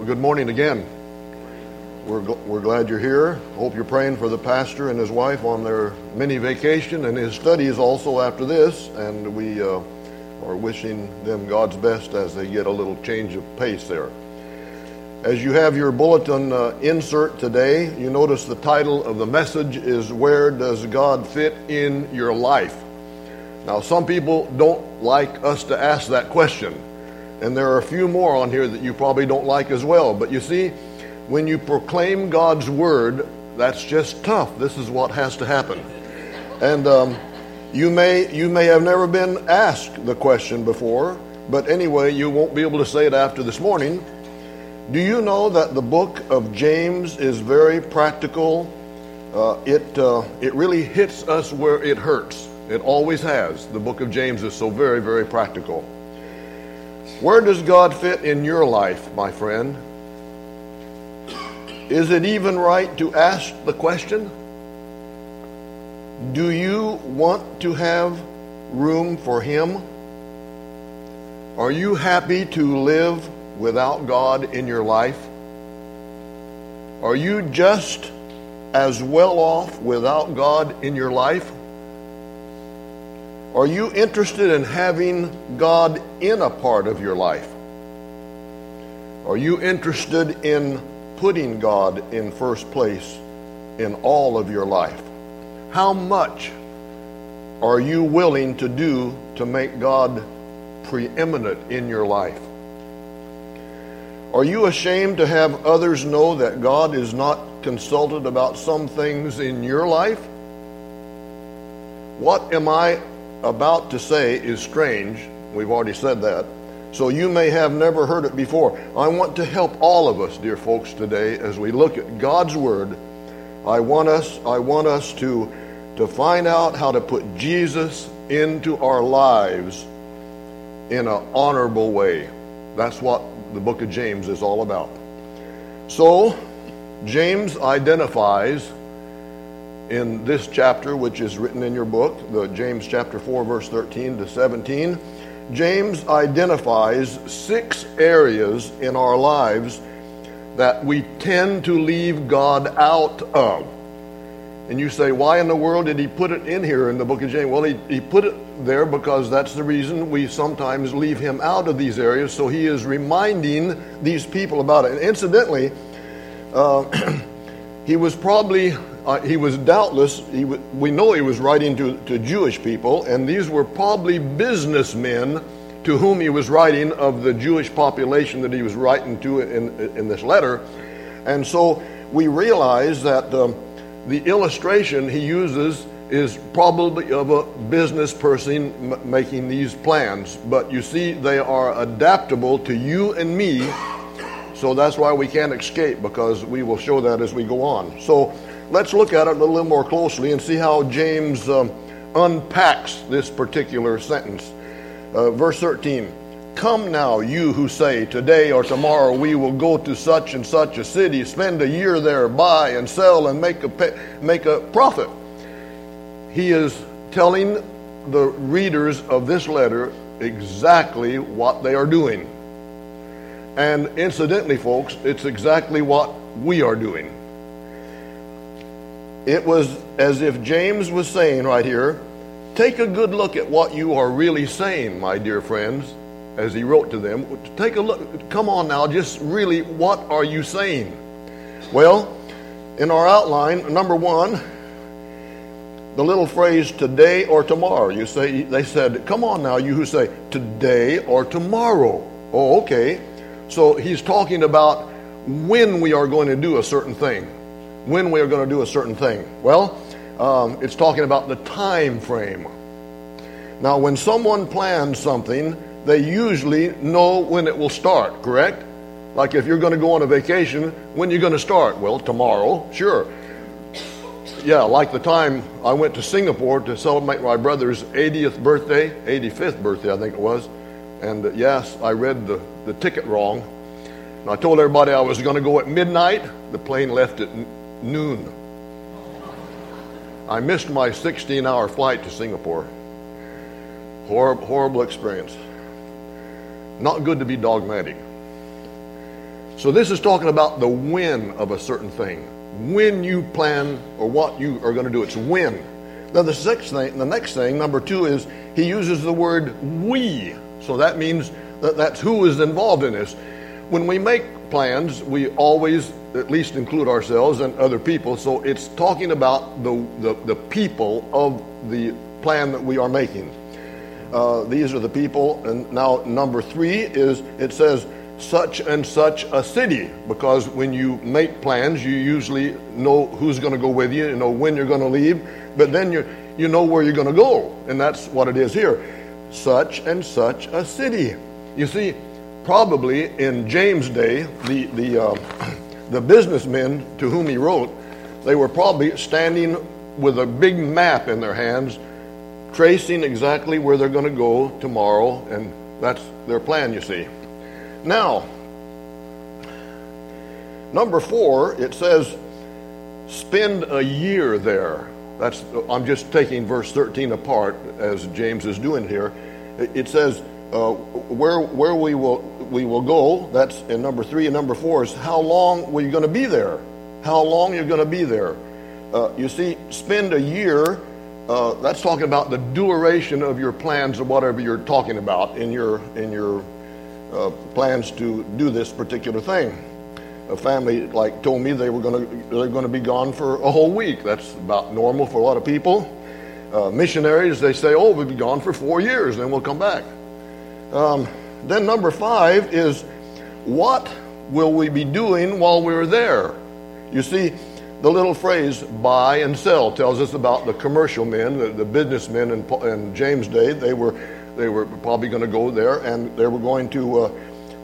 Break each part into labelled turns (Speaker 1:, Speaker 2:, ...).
Speaker 1: Well, good morning again. We're, gl- we're glad you're here. Hope you're praying for the pastor and his wife on their mini vacation and his studies also after this. And we uh, are wishing them God's best as they get a little change of pace there. As you have your bulletin uh, insert today, you notice the title of the message is Where Does God Fit in Your Life? Now, some people don't like us to ask that question. And there are a few more on here that you probably don't like as well. But you see, when you proclaim God's word, that's just tough. This is what has to happen. And um, you may you may have never been asked the question before, but anyway, you won't be able to say it after this morning. Do you know that the book of James is very practical? Uh, it uh, it really hits us where it hurts. It always has. The book of James is so very very practical. Where does God fit in your life, my friend? Is it even right to ask the question? Do you want to have room for Him? Are you happy to live without God in your life? Are you just as well off without God in your life? Are you interested in having God in a part of your life? Are you interested in putting God in first place in all of your life? How much are you willing to do to make God preeminent in your life? Are you ashamed to have others know that God is not consulted about some things in your life? What am I about to say is strange. We've already said that. So you may have never heard it before. I want to help all of us, dear folks, today as we look at God's word. I want us I want us to to find out how to put Jesus into our lives in an honorable way. That's what the book of James is all about. So, James identifies in this chapter, which is written in your book, the James chapter 4, verse 13 to 17, James identifies six areas in our lives that we tend to leave God out of. And you say, why in the world did he put it in here in the book of James? Well, he, he put it there because that's the reason we sometimes leave him out of these areas. So he is reminding these people about it. And incidentally, uh, he was probably uh, he was doubtless, he w- we know he was writing to, to Jewish people, and these were probably businessmen to whom he was writing of the Jewish population that he was writing to in, in this letter. And so we realize that um, the illustration he uses is probably of a business person m- making these plans. But you see, they are adaptable to you and me. So that's why we can't escape because we will show that as we go on. So let's look at it a little more closely and see how James um, unpacks this particular sentence. Uh, verse 13 Come now, you who say, Today or tomorrow we will go to such and such a city, spend a year there, buy and sell, and make a, pay, make a profit. He is telling the readers of this letter exactly what they are doing. And incidentally, folks, it's exactly what we are doing. It was as if James was saying right here, take a good look at what you are really saying, my dear friends, as he wrote to them. Take a look, come on now, just really, what are you saying? Well, in our outline, number one, the little phrase today or tomorrow. You say they said, "Come on now, you who say today or tomorrow." Oh, okay. So he's talking about when we are going to do a certain thing when we are going to do a certain thing. Well, um, it's talking about the time frame. Now, when someone plans something, they usually know when it will start, correct? Like if you're going to go on a vacation, when you're going to start? Well, tomorrow, sure. Yeah, like the time I went to Singapore to celebrate my brother's 80th birthday, 85th birthday, I think it was. And uh, yes, I read the, the ticket wrong. And I told everybody I was going to go at midnight. The plane left at noon. I missed my 16 hour flight to Singapore. Horrible, horrible experience. Not good to be dogmatic. So this is talking about the when of a certain thing. When you plan or what you are going to do, it's when. Now the sixth thing, the next thing, number two, is he uses the word we. So that means that that's who is involved in this. When we make plans, we always at least include ourselves and other people. So it's talking about the, the, the people of the plan that we are making. Uh, these are the people. And now, number three is it says, such and such a city because when you make plans you usually know who's going to go with you you know when you're going to leave but then you you know where you're going to go and that's what it is here such and such a city you see probably in James day the the uh, the businessmen to whom he wrote they were probably standing with a big map in their hands tracing exactly where they're going to go tomorrow and that's their plan you see now, number four, it says, spend a year there. That's I'm just taking verse 13 apart as James is doing here. It says uh, where where we will we will go. That's in number three and number four is how long were you going to be there? How long you're going to be there? Uh, you see, spend a year. Uh, that's talking about the duration of your plans or whatever you're talking about in your in your uh, plans to do this particular thing. A family like told me they were going to they're going to be gone for a whole week. That's about normal for a lot of people. Uh, missionaries they say, "Oh, we'll be gone for four years, then we'll come back." Um, then number five is what will we be doing while we're there? You see, the little phrase "buy and sell" tells us about the commercial men, the, the businessmen in, in James' day. They were they were probably going to go there and they were going to uh,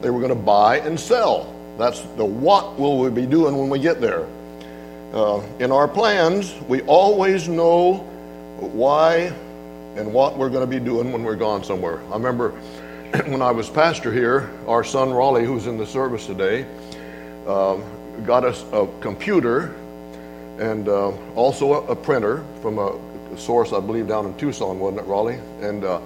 Speaker 1: they were going to buy and sell. That's the what will we be doing when we get there. Uh, in our plans, we always know why and what we're going to be doing when we're gone somewhere. I remember when I was pastor here, our son Raleigh, who's in the service today, uh, got us a computer and uh, also a, a, printer from a source, I believe, down in Tucson, wasn't it, Raleigh? And uh,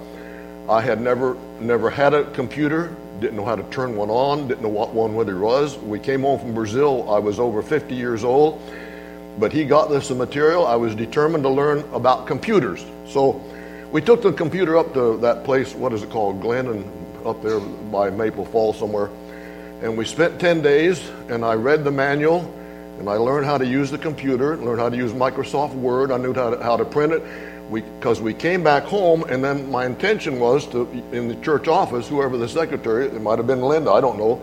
Speaker 1: I had never never had a computer, didn't know how to turn one on, didn't know what one whether it was. We came home from Brazil. I was over 50 years old, but he got us the material. I was determined to learn about computers. So we took the computer up to that place. What is it called, Glen, and up there by Maple Falls somewhere. And we spent 10 days, and I read the manual, and I learned how to use the computer, learned how to use Microsoft Word. I knew how to, how to print it because we, we, came back home, and then my intention was to, in the church office, whoever the secretary, it might have been Linda, I don't know,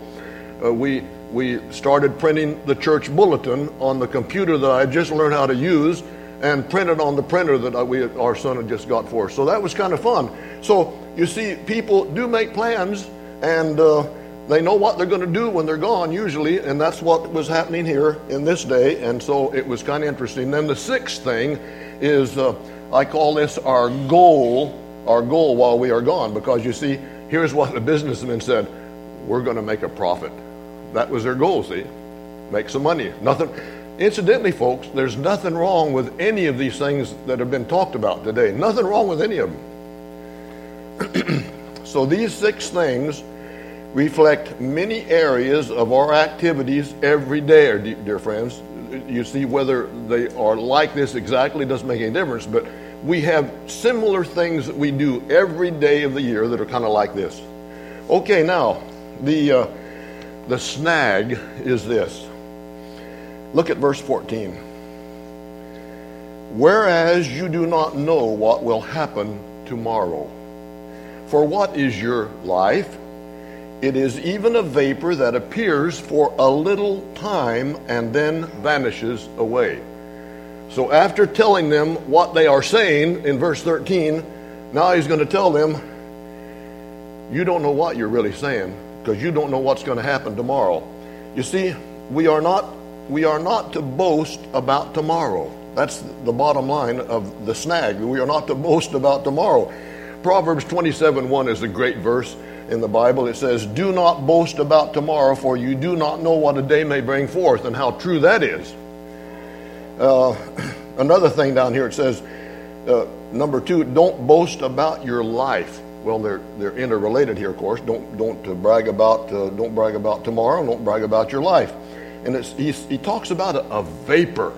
Speaker 1: uh, we, we started printing the church bulletin on the computer that I just learned how to use and printed on the printer that we, our son had just got for us. So that was kind of fun. So you see, people do make plans, and uh, they know what they're going to do when they're gone, usually, and that's what was happening here in this day. And so it was kind of interesting. Then the sixth thing is. Uh, I call this our goal, our goal while we are gone, because you see, here's what the businessman said we're going to make a profit. That was their goal, see? Make some money. Nothing. Incidentally, folks, there's nothing wrong with any of these things that have been talked about today. Nothing wrong with any of them. so these six things reflect many areas of our activities every day, dear friends you see whether they are like this exactly doesn't make any difference, but we have similar things that we do every day of the year that are kind of like this. Okay, now the uh, the snag is this. Look at verse 14. Whereas you do not know what will happen tomorrow. For what is your life? It is even a vapor that appears for a little time and then vanishes away. So, after telling them what they are saying in verse 13, now he's going to tell them, You don't know what you're really saying because you don't know what's going to happen tomorrow. You see, we are not we are not to boast about tomorrow. That's the bottom line of the snag. We are not to boast about tomorrow. Proverbs 27 1 is a great verse in the Bible. It says, Do not boast about tomorrow, for you do not know what a day may bring forth, and how true that is. Uh, another thing down here, it says, uh, number two, don't boast about your life. well, they're they're interrelated here, of course. Don't don't uh, brag about uh, don't brag about tomorrow. Don't brag about your life. And he talks about a, a vapor.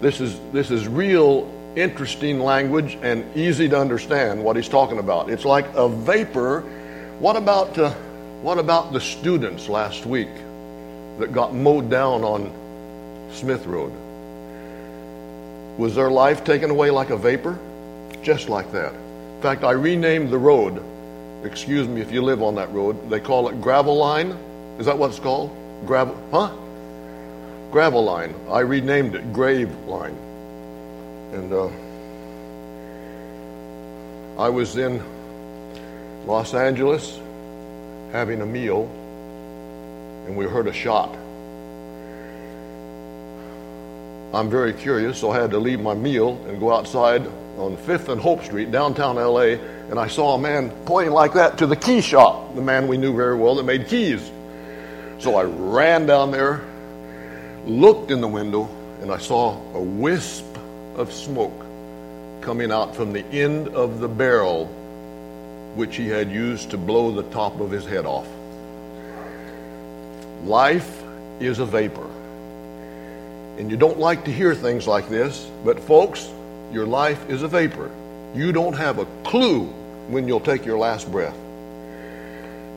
Speaker 1: This is this is real interesting language and easy to understand what he's talking about. It's like a vapor. What about uh, what about the students last week that got mowed down on Smith Road? Was their life taken away like a vapor? Just like that. In fact, I renamed the road. Excuse me if you live on that road. They call it gravel line. Is that what it's called? Gravel, huh? Gravel line. I renamed it grave line. And uh, I was in Los Angeles having a meal, and we heard a shot. I'm very curious, so I had to leave my meal and go outside on 5th and Hope Street, downtown LA, and I saw a man pointing like that to the key shop, the man we knew very well that made keys. So I ran down there, looked in the window, and I saw a wisp of smoke coming out from the end of the barrel which he had used to blow the top of his head off. Life is a vapor. And you don't like to hear things like this, but folks, your life is a vapor. You don't have a clue when you'll take your last breath.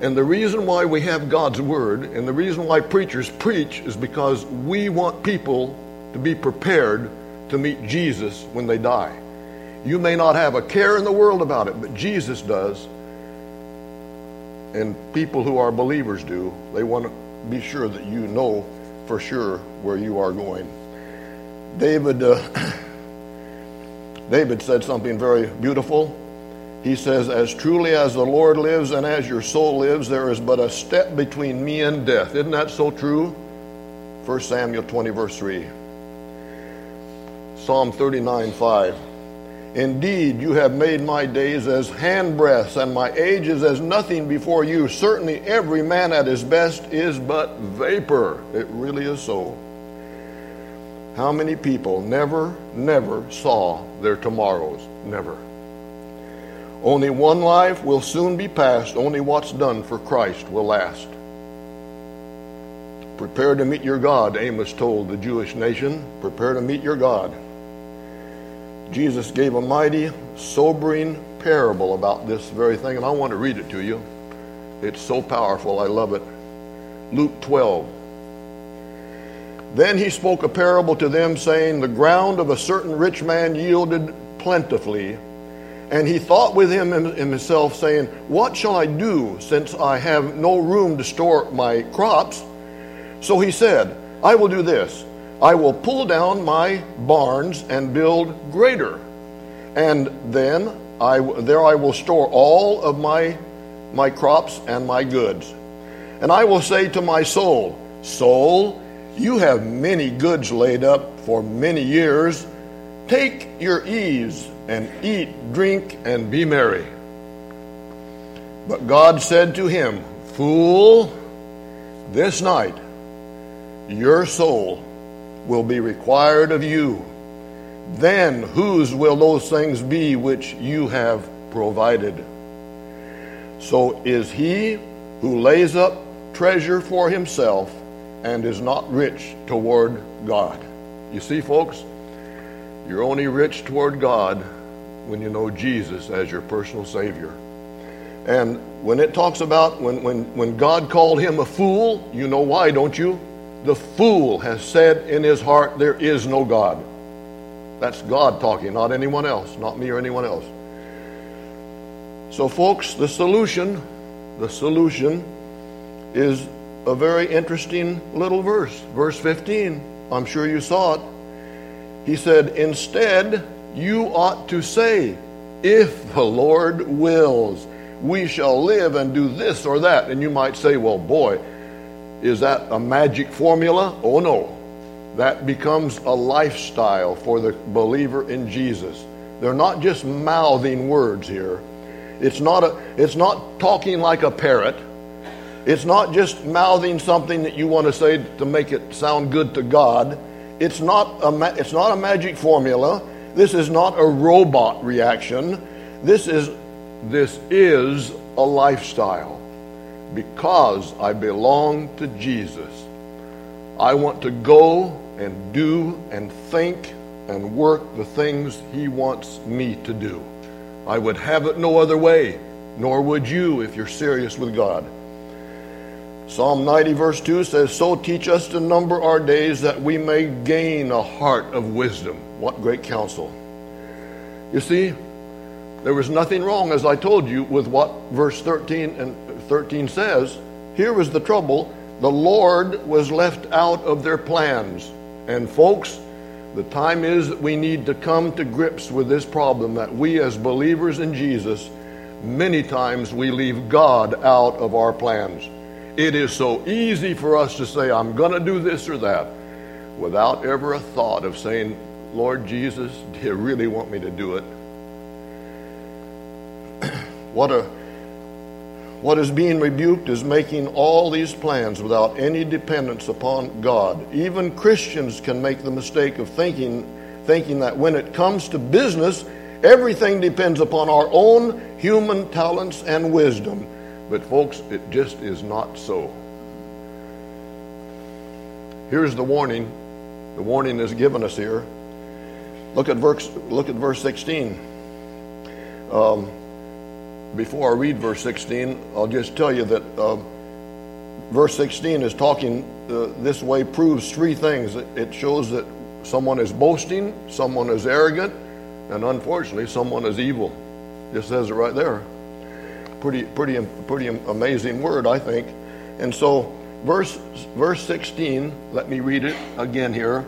Speaker 1: And the reason why we have God's Word and the reason why preachers preach is because we want people to be prepared to meet Jesus when they die. You may not have a care in the world about it, but Jesus does. And people who are believers do. They want to be sure that you know for sure where you are going. David, uh, David said something very beautiful. He says, As truly as the Lord lives and as your soul lives, there is but a step between me and death. Isn't that so true? 1 Samuel 20, verse 3. Psalm 39, 5. Indeed, you have made my days as handbreadths, and my ages as nothing before you. Certainly, every man at his best is but vapor. It really is so. How many people never, never saw their tomorrows? Never. Only one life will soon be passed. Only what's done for Christ will last. Prepare to meet your God, Amos told the Jewish nation. Prepare to meet your God. Jesus gave a mighty, sobering parable about this very thing, and I want to read it to you. It's so powerful. I love it. Luke 12. Then he spoke a parable to them, saying, The ground of a certain rich man yielded plentifully. And he thought with him himself, saying, What shall I do, since I have no room to store my crops? So he said, I will do this. I will pull down my barns and build greater. And then I, there I will store all of my, my crops and my goods. And I will say to my soul, Soul, you have many goods laid up for many years. Take your ease and eat, drink, and be merry. But God said to him, Fool, this night your soul will be required of you. Then whose will those things be which you have provided? So is he who lays up treasure for himself and is not rich toward God. You see, folks, you're only rich toward God when you know Jesus as your personal Savior. And when it talks about when, when, when God called him a fool, you know why, don't you? The fool has said in his heart, There is no God. That's God talking, not anyone else, not me or anyone else. So, folks, the solution, the solution is a very interesting little verse. Verse 15. I'm sure you saw it. He said, Instead, you ought to say, If the Lord wills, we shall live and do this or that. And you might say, Well, boy, is that a magic formula? Oh no. That becomes a lifestyle for the believer in Jesus. They're not just mouthing words here. It's not a it's not talking like a parrot. It's not just mouthing something that you want to say to make it sound good to God. It's not a it's not a magic formula. This is not a robot reaction. This is this is a lifestyle. Because I belong to Jesus, I want to go and do and think and work the things He wants me to do. I would have it no other way, nor would you if you're serious with God. Psalm 90, verse 2 says, So teach us to number our days that we may gain a heart of wisdom. What great counsel. You see, there was nothing wrong, as I told you, with what verse 13 and 13 says. Here was the trouble. The Lord was left out of their plans. And folks, the time is that we need to come to grips with this problem that we as believers in Jesus, many times we leave God out of our plans. It is so easy for us to say, I'm going to do this or that, without ever a thought of saying, Lord Jesus, do you really want me to do it? what a what is being rebuked is making all these plans without any dependence upon God. Even Christians can make the mistake of thinking thinking that when it comes to business, everything depends upon our own human talents and wisdom. But, folks, it just is not so. Here's the warning. The warning is given us here. Look at verse, look at verse 16. Um, before I read verse 16, I'll just tell you that uh, verse 16 is talking uh, this way proves three things. It shows that someone is boasting, someone is arrogant, and unfortunately, someone is evil. Just says it right there pretty, pretty, pretty amazing word, I think. And so, verse, verse 16, let me read it again here,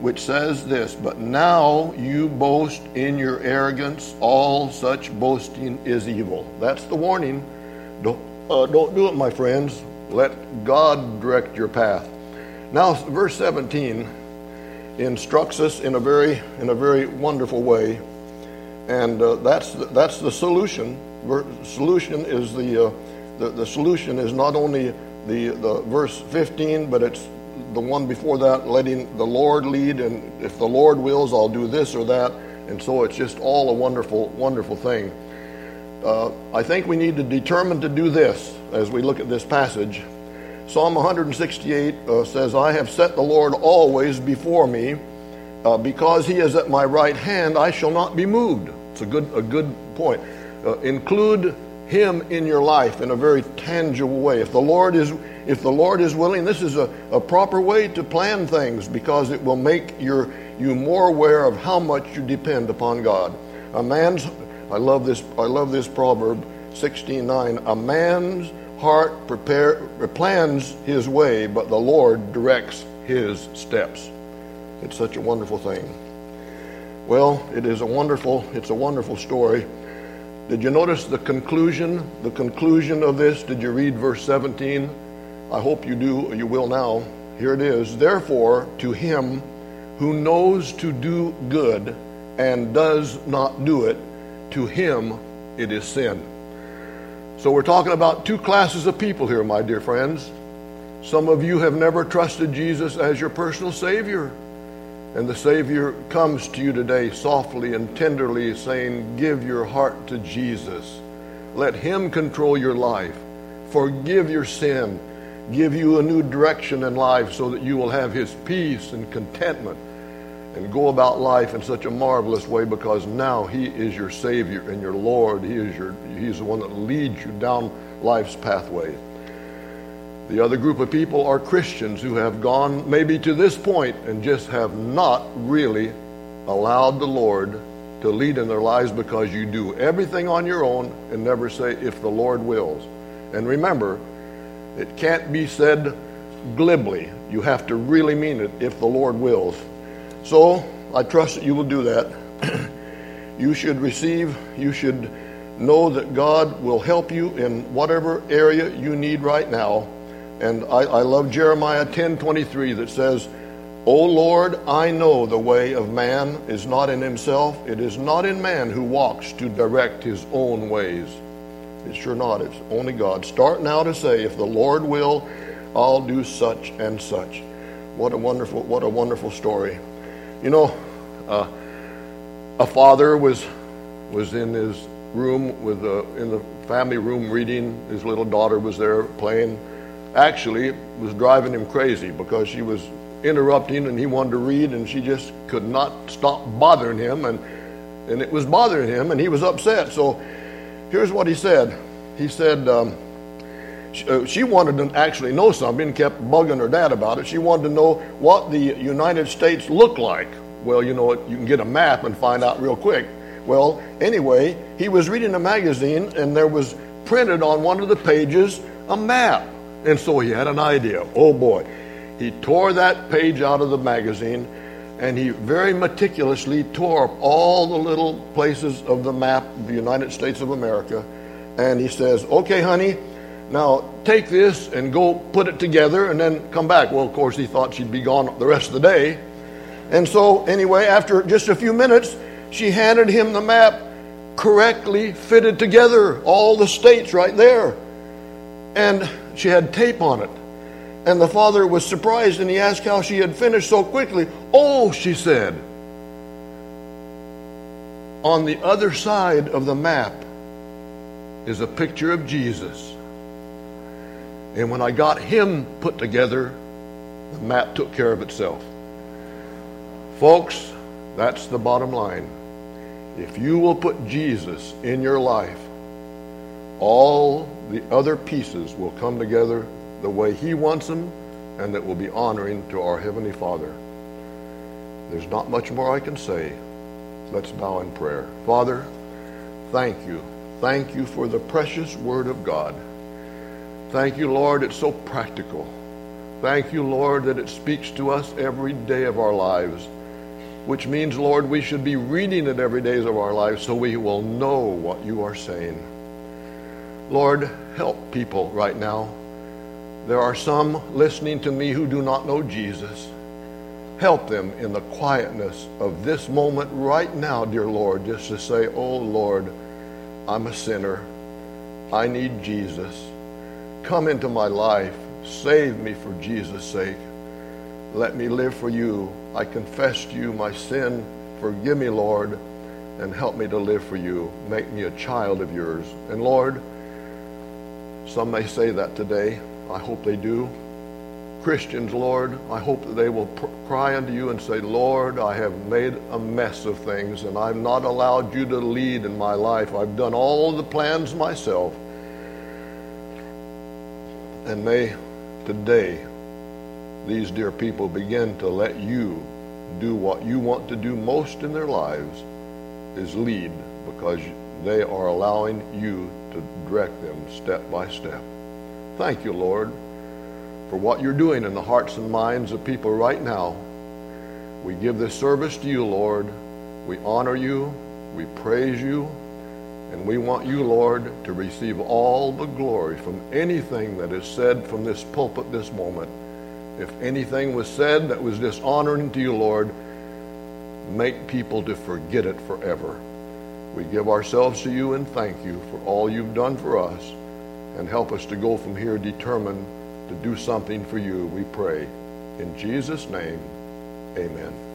Speaker 1: which says this But now you boast in your arrogance, all such boasting is evil. That's the warning. Don't, uh, don't do it, my friends. Let God direct your path. Now, verse 17 instructs us in a very, in a very wonderful way. And uh, that's, that's the solution solution is the, uh, the, the solution is not only the, the verse 15, but it's the one before that, letting the Lord lead, and if the Lord wills, I'll do this or that. And so it's just all a wonderful, wonderful thing. Uh, I think we need to determine to do this as we look at this passage. Psalm 168 uh, says, I have set the Lord always before me. Uh, because he is at my right hand, I shall not be moved. It's a good, a good point uh, include him in your life in a very tangible way. If the Lord is if the Lord is willing, this is a, a proper way to plan things because it will make your you more aware of how much you depend upon God. A man's I love this I love this proverb 16:9. A man's heart prepare plans his way, but the Lord directs his steps. It's such a wonderful thing. Well, it is a wonderful it's a wonderful story. Did you notice the conclusion? The conclusion of this? Did you read verse 17? I hope you do, you will now. Here it is. Therefore, to him who knows to do good and does not do it, to him it is sin. So we're talking about two classes of people here, my dear friends. Some of you have never trusted Jesus as your personal Savior. And the Savior comes to you today softly and tenderly saying, Give your heart to Jesus. Let Him control your life. Forgive your sin. Give you a new direction in life so that you will have His peace and contentment and go about life in such a marvelous way because now He is your Savior and your Lord. He is your, He's the one that leads you down life's pathway. The other group of people are Christians who have gone maybe to this point and just have not really allowed the Lord to lead in their lives because you do everything on your own and never say, if the Lord wills. And remember, it can't be said glibly. You have to really mean it if the Lord wills. So I trust that you will do that. you should receive, you should know that God will help you in whatever area you need right now and I, I love Jeremiah 10:23 that says, O Lord, I know the way of man is not in himself. It is not in man who walks to direct his own ways. It's sure not. It's only God. Start now to say, if the Lord will, I'll do such and such. What a wonderful, what a wonderful story. You know, uh, a father was was in his room with the, in the family room reading. His little daughter was there playing. Actually, it was driving him crazy because she was interrupting and he wanted to read and she just could not stop bothering him and and it was bothering him and he was upset. So here's what he said. He said um, she, uh, she wanted to actually know something and kept bugging her dad about it. She wanted to know what the United States looked like. Well, you know, you can get a map and find out real quick. Well, anyway, he was reading a magazine and there was printed on one of the pages a map. And so he had an idea. Oh boy. He tore that page out of the magazine and he very meticulously tore up all the little places of the map of the United States of America. And he says, Okay, honey, now take this and go put it together and then come back. Well, of course, he thought she'd be gone the rest of the day. And so, anyway, after just a few minutes, she handed him the map correctly fitted together, all the states right there. And she had tape on it. And the father was surprised and he asked how she had finished so quickly. Oh, she said, on the other side of the map is a picture of Jesus. And when I got him put together, the map took care of itself. Folks, that's the bottom line. If you will put Jesus in your life, all the other pieces will come together the way He wants them, and that will be honoring to our Heavenly Father. There's not much more I can say. Let's bow in prayer. Father, thank you. Thank you for the precious Word of God. Thank you, Lord, it's so practical. Thank you, Lord, that it speaks to us every day of our lives, which means, Lord, we should be reading it every day of our lives so we will know what you are saying. Lord, help people right now there are some listening to me who do not know Jesus. Help them in the quietness of this moment right now, dear Lord, just to say, Oh Lord, I'm a sinner. I need Jesus. Come into my life. Save me for Jesus' sake. Let me live for you. I confess to you my sin. Forgive me, Lord, and help me to live for you. Make me a child of yours. And Lord, some may say that today. I hope they do. Christians, Lord, I hope that they will pr- cry unto you and say, Lord, I have made a mess of things and I've not allowed you to lead in my life. I've done all the plans myself. And may today these dear people begin to let you do what you want to do most in their lives is lead because they are allowing you to direct them step by step. Thank you, Lord, for what you're doing in the hearts and minds of people right now. We give this service to you, Lord. We honor you. We praise you. And we want you, Lord, to receive all the glory from anything that is said from this pulpit this moment. If anything was said that was dishonoring to you, Lord, make people to forget it forever. We give ourselves to you and thank you for all you've done for us and help us to go from here determined to do something for you, we pray. In Jesus' name, amen.